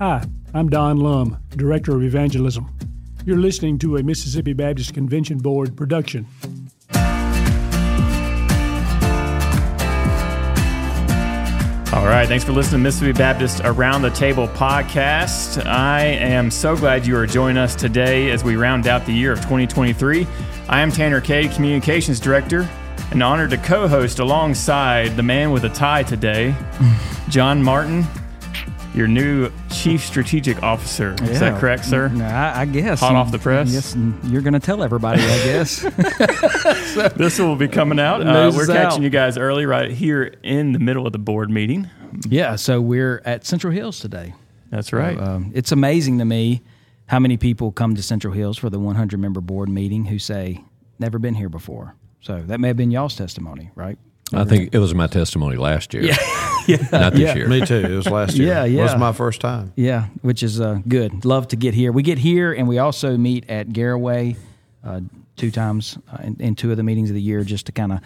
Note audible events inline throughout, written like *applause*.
Hi, I'm Don Lum, Director of Evangelism. You're listening to a Mississippi Baptist Convention Board production. All right, thanks for listening to Mississippi Baptist Around the Table podcast. I am so glad you are joining us today as we round out the year of 2023. I am Tanner Cade, Communications Director, and honored to co host alongside the man with a tie today, *laughs* Jon Martin, your new Chief Strategic Officer. Is that correct, sir? No, I, I guess. Hot off the press? Yes, you're going to tell everybody, I guess. *laughs* *laughs* This will be coming out. Uh, we're catching out. you guys early right here in the middle of the board meeting. yeah, so we're at Central Hills today. That's right. Um, it's amazing to me how many people come to Central Hills for the 100 member board meeting who say, never been here before. So that may have been y'all's testimony, right? I think it was my testimony last year, Yeah. *laughs* not this Yeah. year. Me too. It was last year. Yeah, yeah. It was my first time. Yeah, which is uh, good. Love to get here. We get here, and we also meet at Garaywa uh, two times uh, in, in two of the meetings of the year, just to kind of.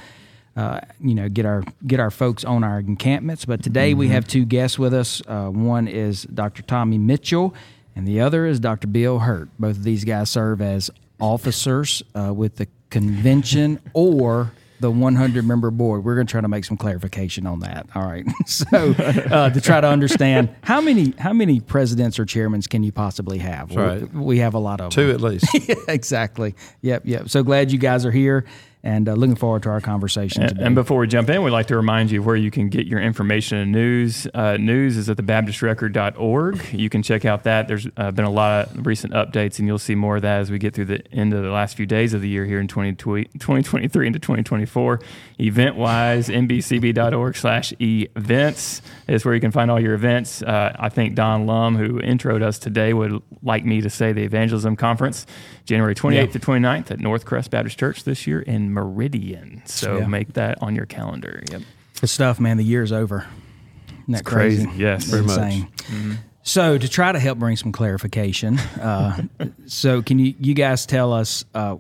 Uh, you know, get our get our folks on our encampments. But today we have two guests with us. Uh, one is Dr. Tommy Mitchell, and the other is Dr. Bill Hurt. Both of these guys serve as officers uh, with the convention or the 100 member board. We're going to try to make some clarification on that. All right. *laughs* So uh, to try to understand how many how many presidents or chairmans can you possibly have? right. We, we have a lot of Two them. at least. *laughs* Yeah, exactly. Yep. Yep. So glad you guys are here. And uh, looking forward to our conversation And, today. and before we jump in, we'd like to remind you where you can get your information and news. Uh, news is at thebaptistrecord.org. You can check out that. There's uh, been a lot of recent updates, and you'll see more of that as we get through the end of the last few days of the year here in 2020 2023 into 2024. Event wise, mbcb.org slash events is where you can find all your events. Uh, I think Don Lum, who introed us today, would like me to say the Evangelism Conference, January 28th to 29th at Northcrest Baptist Church this year in Meridian. So Yeah. make that on your calendar. Yep. Good stuff, man. The year's over. Isn't that crazy. crazy? Yes. It's Very much. insane. So to try to help bring some clarification, uh, *laughs* so can you you guys tell us uh,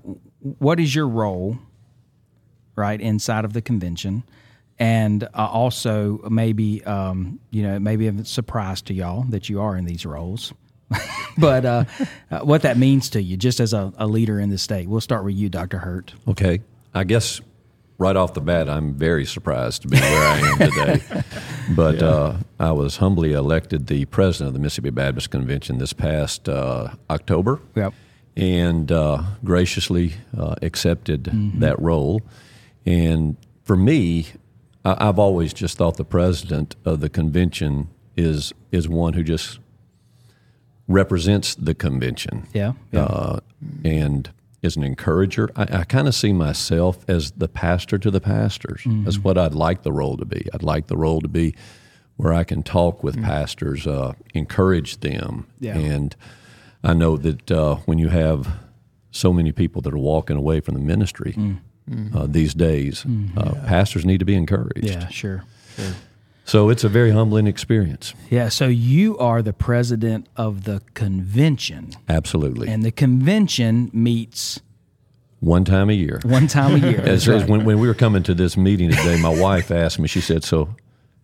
what is your role, right, inside of the convention, and uh, also maybe um, you know maybe a surprise to y'all that you are in these roles. *laughs* but uh, uh, what that means to you, just as a, a leader in the state. We'll start with you, Dr. Hurt. Okay, I guess right off the bat, I'm very surprised to be where I am today. *laughs* But uh, I was humbly elected the president of the Mississippi Baptist Convention this past uh, October. Yep. and uh, graciously uh, accepted that role. And for me, I- I've always just thought the president of the convention is is one who just represents the convention. Yeah, yeah. Uh, and is an encourager. I, I kind of see myself as the pastor to the pastors. That's what I'd like the role to be. I'd like the role to be where I can talk with pastors, uh, encourage them, Yeah. and I know that uh, when you have so many people that are walking away from the ministry uh, these days, uh, pastors need to be encouraged. Yeah, sure. sure. So it's a very humbling experience. Yeah, so you are the president of the convention, Absolutely. and the convention meets One time a year. one time a year. *laughs* As, That's as when, when we were coming to this meeting today, my wife asked me, she said, So,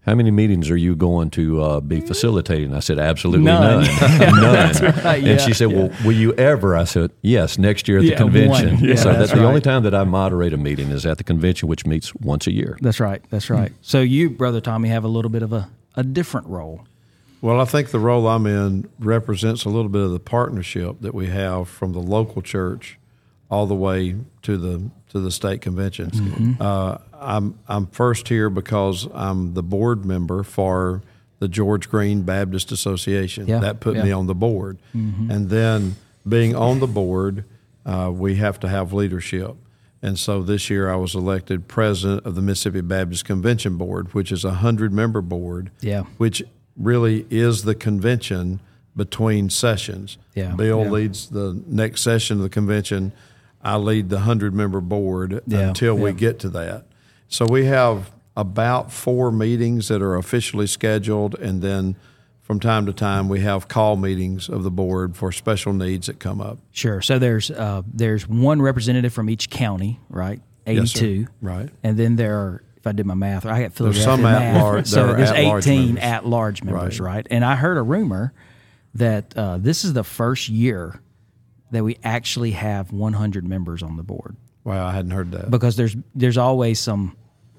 how many meetings are you going to uh, be facilitating? I said, Absolutely None. none. *laughs* none. right, yeah, and she said, Well, will you ever? I said, Yes, next year at the Yeah, convention. Yeah, so that's that's the only time that I moderate a meeting is at the convention, which meets once a year. That's right. That's right. So you, brother Tommy, have a little bit of a, a different role. Well, I think the role I'm in represents a little bit of the partnership that we have from the local church all the way to the to the state conventions. Mm-hmm. Uh, I'm I'm first here because I'm the board member for the George Greene Baptist Association. Yeah, that put yeah. me on the board, and then being on the board, uh, we have to have leadership. And so this year I was elected president of the Mississippi Baptist Convention Board, which is a hundred member board Yeah. which really is the convention between sessions. Yeah, Bill yeah. leads the next session of the convention. I lead the 100 member board Yeah, until we yeah. get to that. So we have about four meetings that are officially scheduled, and then from time to time we have call meetings of the board for special needs that come up. Sure. So there's uh, there's one representative from each county, right? Yes, sir. Eighty-two. Right. And then there are, if I did my math, I got Philadelphia some at-large- So there there's at-large eighteen members. at-large members, Right. right. And I heard a rumor that uh, this is the first year that we actually have 100 members on the board Wow, I hadn't heard that. because there's there's always some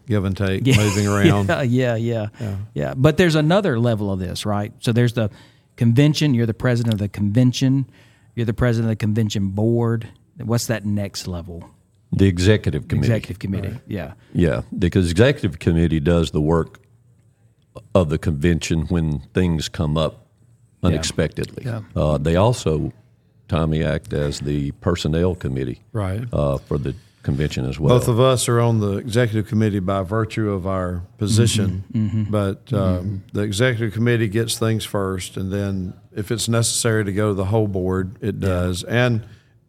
Give and take, moving *laughs* around. yeah, yeah, yeah, yeah. But there's another level of this, right? So there's the convention. You're the president of the convention. You're the president of the convention board. What's that next level? The executive committee. Executive committee. Yeah. Yeah, because executive committee does the work of the convention when things come up unexpectedly. Uh, they also, Tommy, act as the personnel committee Right. uh, for the convention as well. Both of us are on the executive committee by virtue of our position, but um, the executive committee gets things first, and then if it's necessary to go to the whole board, it does. And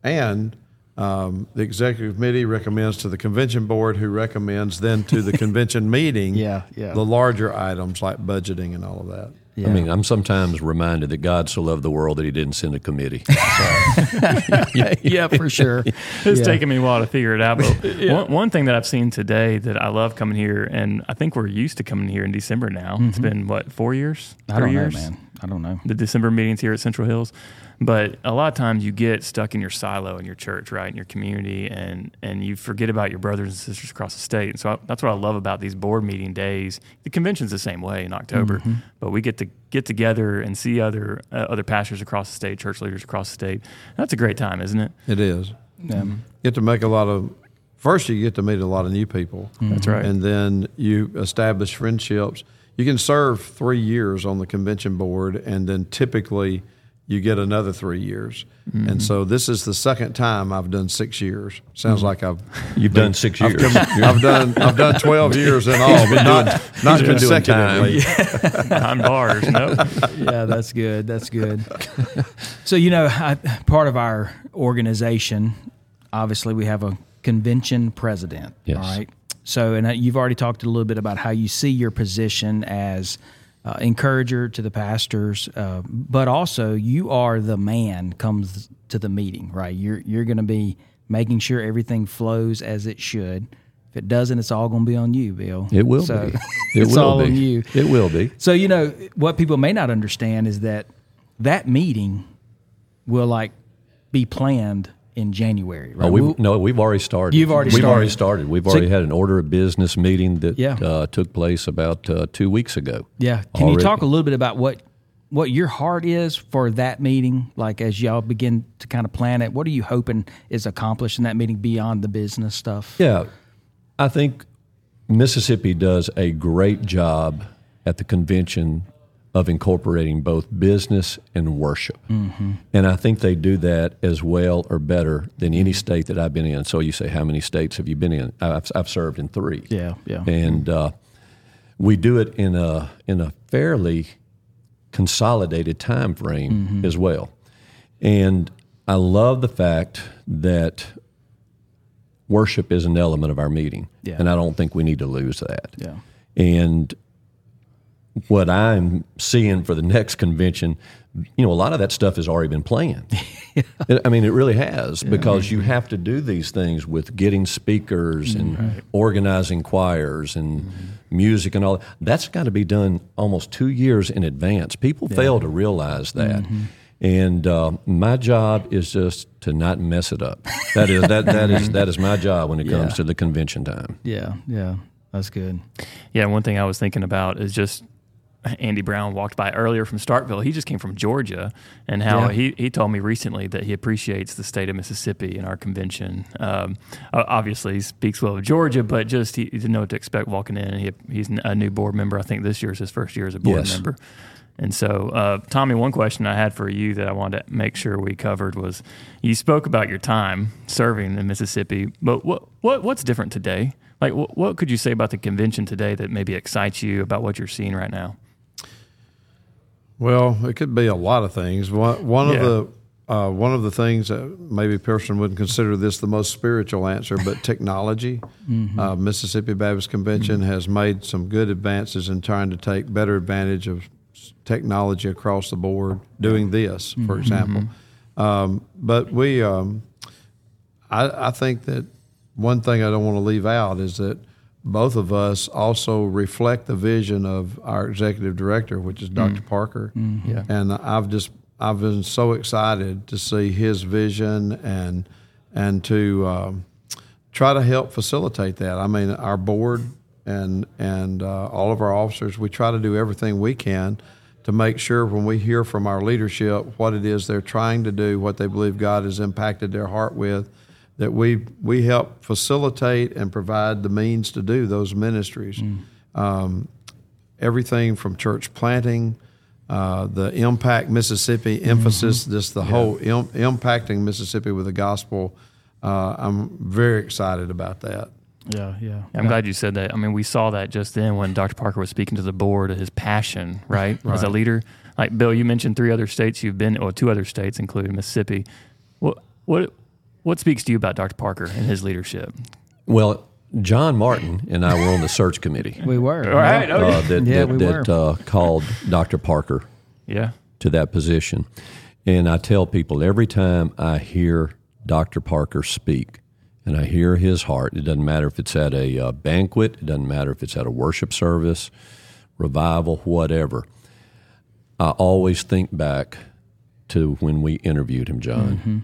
and um, the executive committee recommends to the convention board, who recommends then to the *laughs* convention meeting, Yeah, yeah. the larger items like budgeting and all of that. Yeah. I mean, I'm sometimes reminded that God so loved the world that He didn't send a committee. *laughs* yeah, for sure. *laughs* It's Yeah. taken me a while to figure it out. But *laughs* one, one thing that I've seen today that I love coming here, and I think we're used to coming here in December now. It's mm-hmm. been what four years, I three don't know, years, man. I don't know. the December meetings here at Central Hills. But a lot of times you get stuck in your silo in your church, right, in your community, and and you forget about your brothers and sisters across the state. And so I, that's what I love about these board meeting days. The convention's the same way in October, but we get to get together and see other uh, other pastors across the state, church leaders across the state. That's a great time, isn't it? It is. Yeah. get to make a lot of first you get to meet a lot of new people That's right. and then you establish friendships you can serve three years on the convention board and then typically you get another three years and so this is the second time i've done six years sounds like i've You've done six I've, years. come- I've done i've done *laughs* 12 years in all but not, not been doing time. *laughs* consecutively Behind bars, no. yeah, that's good. That's good. so you know, I, part of our organization, obviously, we have a convention president. Yes. All right. So, and uh, you've already talked a little bit about how you see your position as uh, encourager to the pastors, uh, but also you are the man comes to the meeting, right? You're you're going to be making sure everything flows as it should. If it doesn't, it's all going to be on you, Bill. It will So, be. *laughs* It it's will all be. on you. It will be. So you know what people may not understand is that that meeting will like be planned in January. Right? Oh, we We'll- no, we've already started. You've already we've started. already started. We've So- already had an order of business meeting that Yeah. uh, took place about uh, two weeks ago. yeah. Can you talk a little bit about what what your heart is for that meeting? Like as y'all begin to kind of plan it, what are you hoping is accomplished in that meeting beyond the business stuff? Yeah, I think Mississippi does a great job at the convention of incorporating both business and worship. Mm-hmm. And I think they do that as well or better than any state that I've been in. So you say, how many states have you been in? I've, I've served in three. Yeah, yeah. And uh, we do it in a in a fairly consolidated time frame Mm-hmm. as well. And I love the fact that worship is an element of our meeting. Yeah. And I don't think we need to lose that. Yeah. And what I'm seeing for the next convention, you know, a lot of that stuff has already been planned. *laughs* I mean, it really has because you have to do these things with getting speakers and mm-hmm. organizing choirs and mm-hmm. music and all. That's got to be done almost two years in advance. People fail to realize that. Mm-hmm. And uh, my job is just to not mess it up. That is that that is that is my job when it comes Yeah. to the convention time. Yeah, yeah. That's good. Yeah, one thing I was thinking about is just Andy Brown walked by earlier from Starkville. He just came from Georgia, and how Yeah. he, he told me recently that he appreciates the state of Mississippi and our convention. Um, obviously, he speaks well of Georgia, but just he, he didn't know what to expect walking in. He, he's a new board member. I think this year is his first year as a board Yes. member. And so, uh, Tommy, one question I had for you that I wanted to make sure we covered was you spoke about your time serving in Mississippi, but what, what what's different today? Like, what, what could you say about the convention today that maybe excites you about what you're seeing right now? Well, it could be a lot of things. One, one Yeah. of the uh, one of the things that maybe a person wouldn't consider this the most spiritual answer, but technology. Uh, Mississippi Baptist Convention has made some good advances in trying to take better advantage of technology across the board. Doing this, for example, um, but we, um, I, I think that one thing I don't want to leave out is that both of us also reflect the vision of our executive director, which is doctor Parker. Yeah. And I've just I've been so excited to see his vision and and to um, try to help facilitate that. I mean, our board and and uh, all of our officers, we try to do everything we can to make sure when we hear from our leadership what it is they're trying to do, what they believe God has impacted their heart with, that we we help facilitate and provide the means to do those ministries. Mm. Um, everything from church planting, uh, the impact Mississippi emphasis, mm-hmm. just the yeah. whole Im- impacting Mississippi with the gospel. Uh, I'm very excited about that. Yeah, yeah. I'm yeah. glad you said that. I mean, we saw that just then when Dr. Parker was speaking to the board, of his passion, right, right. as a leader. Like Bill, you mentioned three other states you've been, or two other states, including Mississippi. What what what speaks to you about Dr. Parker and his leadership? Well, Jon Martin and I were on the search committee. *laughs* We were. All right. Uh, that yeah, that, we that uh, called Dr. Parker yeah. to that position. And I tell people every time I hear Dr. Parker speak and I hear his heart, it doesn't matter if it's at a uh, banquet, it doesn't matter if it's at a worship service, revival, whatever. I always think back to when we interviewed him, Jon. Mm-hmm.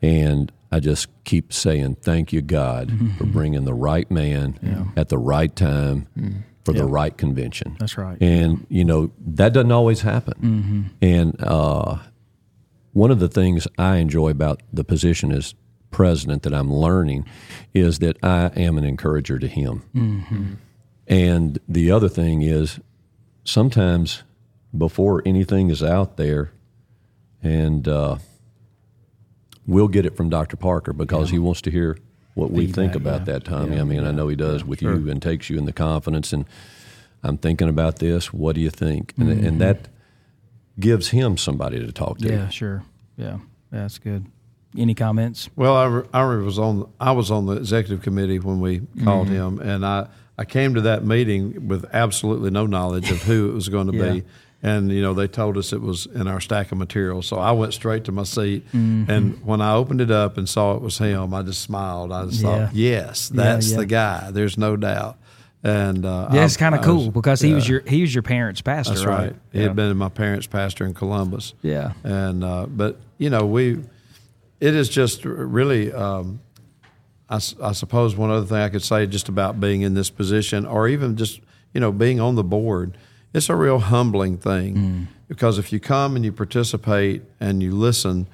And I just keep saying, thank you, God, mm-hmm. for bringing the right man yeah. at the right time mm-hmm. for the right convention. That's right. And, you know, that doesn't always happen. Mm-hmm. And uh, one of the things I enjoy about the position as president that I'm learning is that I am an encourager to him. Mm-hmm. And the other thing is sometimes before anything is out there, and uh, we'll get it from Dr. Parker because yeah. he wants to hear what we think about yeah. that, Tommy. Yeah. I mean, I know he does with sure. you and takes you in the confidence. And I'm thinking about this. What do you think? And, mm-hmm. and that gives him somebody to talk to. Yeah, sure. Yeah, that's good. Any comments? Well, I, I was on I was on the executive committee when we called mm-hmm. him, and I I came to that meeting with absolutely no knowledge of who it was going *laughs* to yeah. be and you know they told us it was in our stack of materials. So I went straight to my seat, mm-hmm. and when I opened it up and saw it was him, I just smiled. I just yeah. thought, yes, that's yeah, yeah. the guy. There's no doubt. And uh, yeah, it's kind of cool was, because he was your he was your parents' pastor. That's right. right. He had been my parents' pastor in Columbus. Yeah, and uh, but you know we, it is just really. Um, I, I suppose one other thing I could say just about being in this position, or even just you know being on the board it's a real humbling thing mm. because if you come and you participate and you listen,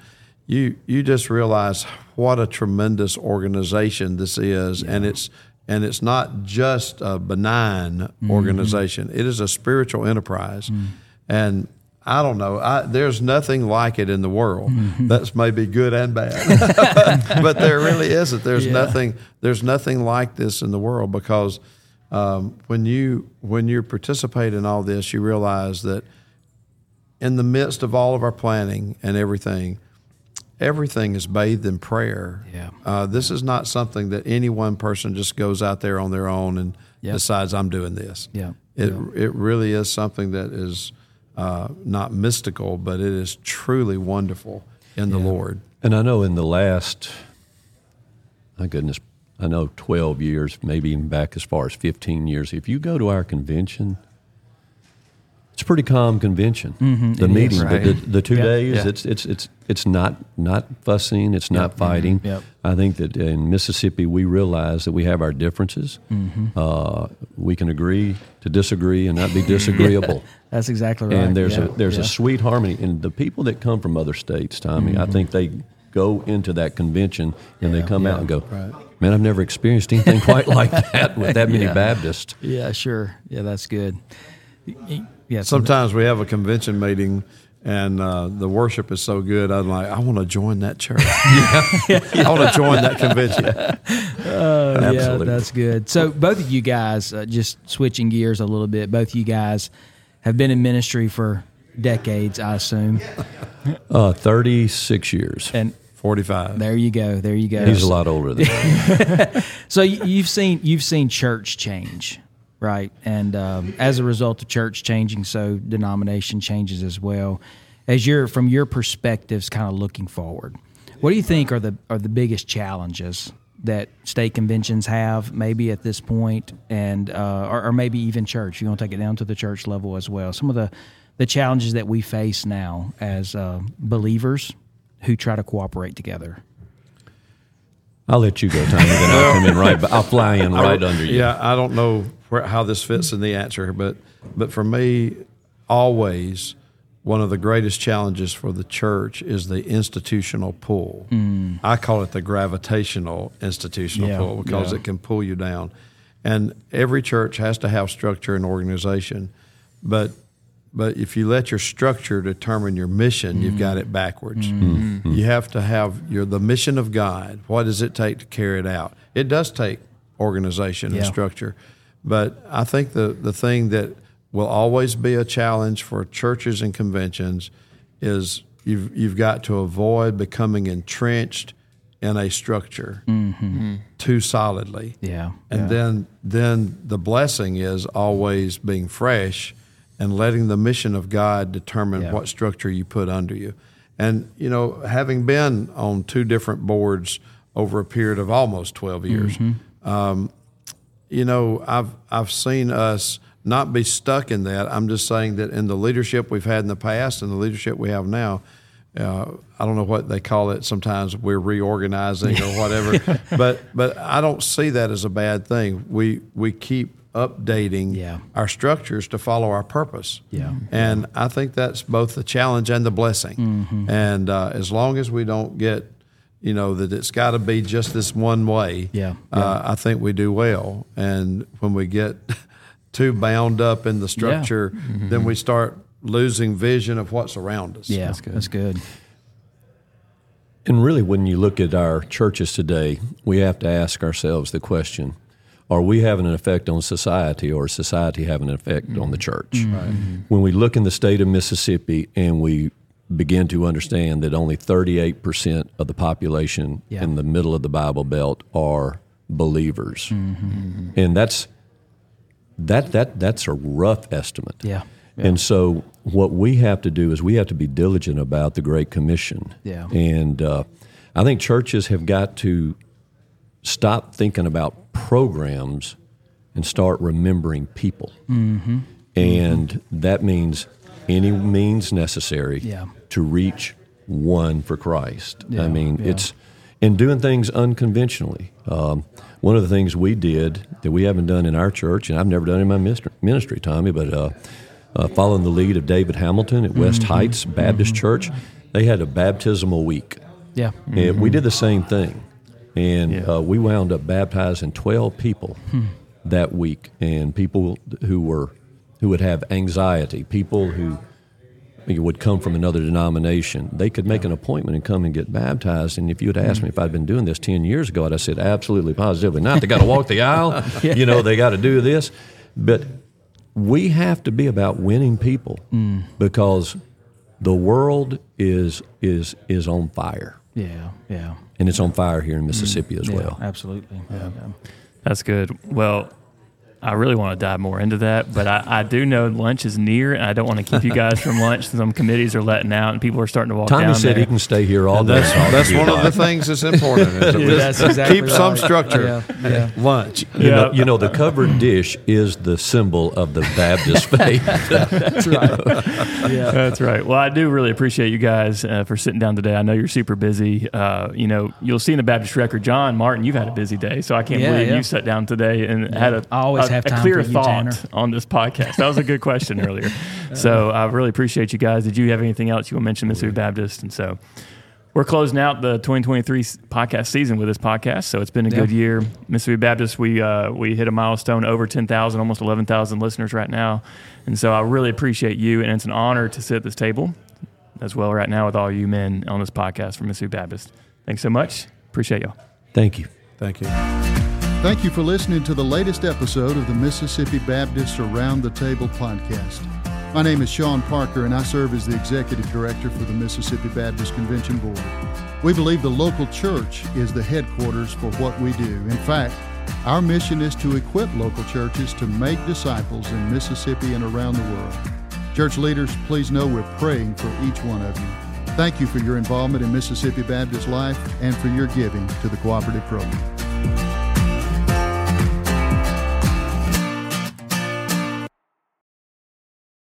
you you just realize what a tremendous organization this is, yeah. and it's and it's not just a benign mm-hmm. organization; it is a spiritual enterprise, mm. and I don't know. I, there's nothing like it in the world. Mm-hmm. That's maybe good and bad, *laughs* *laughs* but there really isn't. There's yeah. nothing. There's nothing like this in the world because um, when you when you participate in all this, you realize that in the midst of all of our planning and everything, everything is bathed in prayer. Yeah. Uh, this is not something that any one person just goes out there on their own and yep. decides I'm doing this. Yeah. It it really is something that is uh, not mystical, but it is truly wonderful in the Lord. And I know in the last, my goodness, I know 12 years, maybe even back as far as 15 years. If you go to our convention, it's a pretty calm convention. Mm-hmm, the meeting, is, right. the, the, two yep, days, yeah. it's it's it's it's not not fussing, it's not yep, fighting. Mm-hmm, yep. I think that in Mississippi we realize that we have our differences. Mm-hmm. Uh, we can agree to disagree and not be *laughs* disagreeable. That's exactly right. And there's yeah, a there's yeah. a sweet harmony. And the people that come from other states, Tommy, I mm-hmm. think they go into that convention and they come out and go. Right Man, I've never experienced anything *laughs* quite like that with that many yeah. Baptists. Yeah, sure. Yeah, that's good. Yeah. Sometimes we have a convention meeting and uh, the worship is so good. I'm like, I want to join that church. *laughs* yeah. *laughs* I want to join that convention. Uh, yeah, that's good. So both of you guys, uh, just switching gears a little bit, both of you guys have been in ministry for decades, I assume. Uh, Thirty six years. And 45. There you go. There you go. He's a lot older than me. *laughs* so you've seen you've seen church change, right? And um, as a result of church changing, so denomination changes as well. As you're from your perspectives, kind of looking forward, what do you think are the are the biggest challenges that state conventions have, maybe at this point, and uh, or, or maybe even church? You want to take it down to the church level as well. Some of the the challenges that we face now as uh, believers who try to cooperate together. I'll let you go, Tommy. Then I'll come in right, but I'll fly in *laughs* right under you. Yeah, I don't know where, how this fits in the answer, but but for me, always one of the greatest challenges for the church is the institutional pull. Mm. I call it the gravitational institutional Yeah, pull because yeah. it can pull you down. And every church has to have structure and organization, but but if you let your structure determine your mission, you've got it backwards. Mm-hmm. You have to have your the mission of God. What does it take to carry it out? It does take organization and structure, but I think the the thing that will always be a challenge for churches and conventions is you've you've got to avoid becoming entrenched in a structure mm-hmm. too solidly. Yeah, And yeah. then then the blessing is always being fresh and letting the mission of God determine Yeah. what structure you put under you. And you know, having been on two different boards over a period of almost 12 years, um, you know, I've I've seen us not be stuck in that. I'm just saying that in the leadership we've had in the past and the leadership we have now, uh, I don't know what they call it. Sometimes we're reorganizing or whatever, *laughs* but but I don't see that as a bad thing. We we keep updating Yeah. our structures to follow our purpose. Yeah. and I think that's both the challenge and the blessing. Mm-hmm. And uh, as long as we don't get you know that it's got to be just this one way Yeah. uh, I think we do well. And when we get *laughs* too bound up in the structure, then we start losing vision of what's around us. Yeah, that's good. That's good. And really, when you look at our churches today, we have to ask ourselves the question are we having an effect on society or is society having an effect on the mm-hmm. church? Mm-hmm. Mm-hmm. When we look in the state of Mississippi and we begin to understand that only 38% of the population Yeah. in the middle of the Bible Belt are believers. And that's that that that's a rough estimate. Yeah. And so, what we have to do is we have to be diligent about the Great Commission. Yeah. And uh, I think churches have got to stop thinking about programs and start remembering people. Mm-hmm. And that means any means necessary Yeah. to reach one for Christ. Yeah, I mean, yeah. it's and doing things unconventionally. Um, one of the things we did that we haven't done in our church, and I've never done in my ministry, Tommy, but uh, uh, following the lead of David Hamilton at West Mm-hmm. Heights Baptist Church, they had a baptismal week. Yeah. And we did the same thing. And Yeah. uh, we wound up baptizing 12 people Hmm. that week, and people who were who would have anxiety, people who would come from another denomination. They could make an appointment and come and get baptized. And if you had asked Hmm. me if I'd been doing this 10 years ago, I'd have said absolutely positively not. They got to walk the aisle, *laughs* you know, they got to do this. But we have to be about winning people Hmm. because the world is is is on fire. Yeah. Yeah. And it's on fire here in Mississippi mm. as Yeah, well. absolutely. Yeah. That's good. Well, I really want to dive more into that, but I, I do know lunch is near, and I don't want to keep you *laughs* guys from lunch. Some committees are letting out, and people are starting to walk Tommy down said there. he can stay here all day. That's, and that's one of the things that's important. Is that *laughs* we that's exactly keep some structure. Yeah, yeah. Lunch. You, know, you know, the covered *laughs* dish is the symbol of the Baptist faith. That's right. Yeah. That's right. Well, I do really appreciate you guys uh, for sitting down today. I know you're super busy. Uh, you know, you'll see in the Baptist Record, Jon Martin, you've had a busy day, so I can't Yeah, believe yeah. you sat down today and had a, I always a, have a clear for you, thought Tanner. on this podcast. That was a good question *laughs* earlier. So I really appreciate you guys. Did you have anything else you want to mention, Mississippi Baptist? And so we're closing out the 2023 podcast season with this podcast. So it's been a Yeah. good year. Mississippi Baptist, we uh, we hit a milestone over 10,000, almost 11,000 listeners right now. And so I really appreciate you, and it's an honor to sit at this table as well right now with all you men on this podcast from Mississippi Baptist. Thanks so much. Appreciate y'all. Thank you. Thank you. Thank you for listening to the latest episode of the Mississippi Baptist Around the Table podcast. My name is Shawn Parker, and I serve as the Executive Director for the Mississippi Baptist Convention Board. We believe the local church is the headquarters for what we do. In fact, our mission is to equip local churches to make disciples in Mississippi and around the world. Church leaders, please know we're praying for each one of you. Thank you for your involvement in Mississippi Baptist life and for your giving to the cooperative program.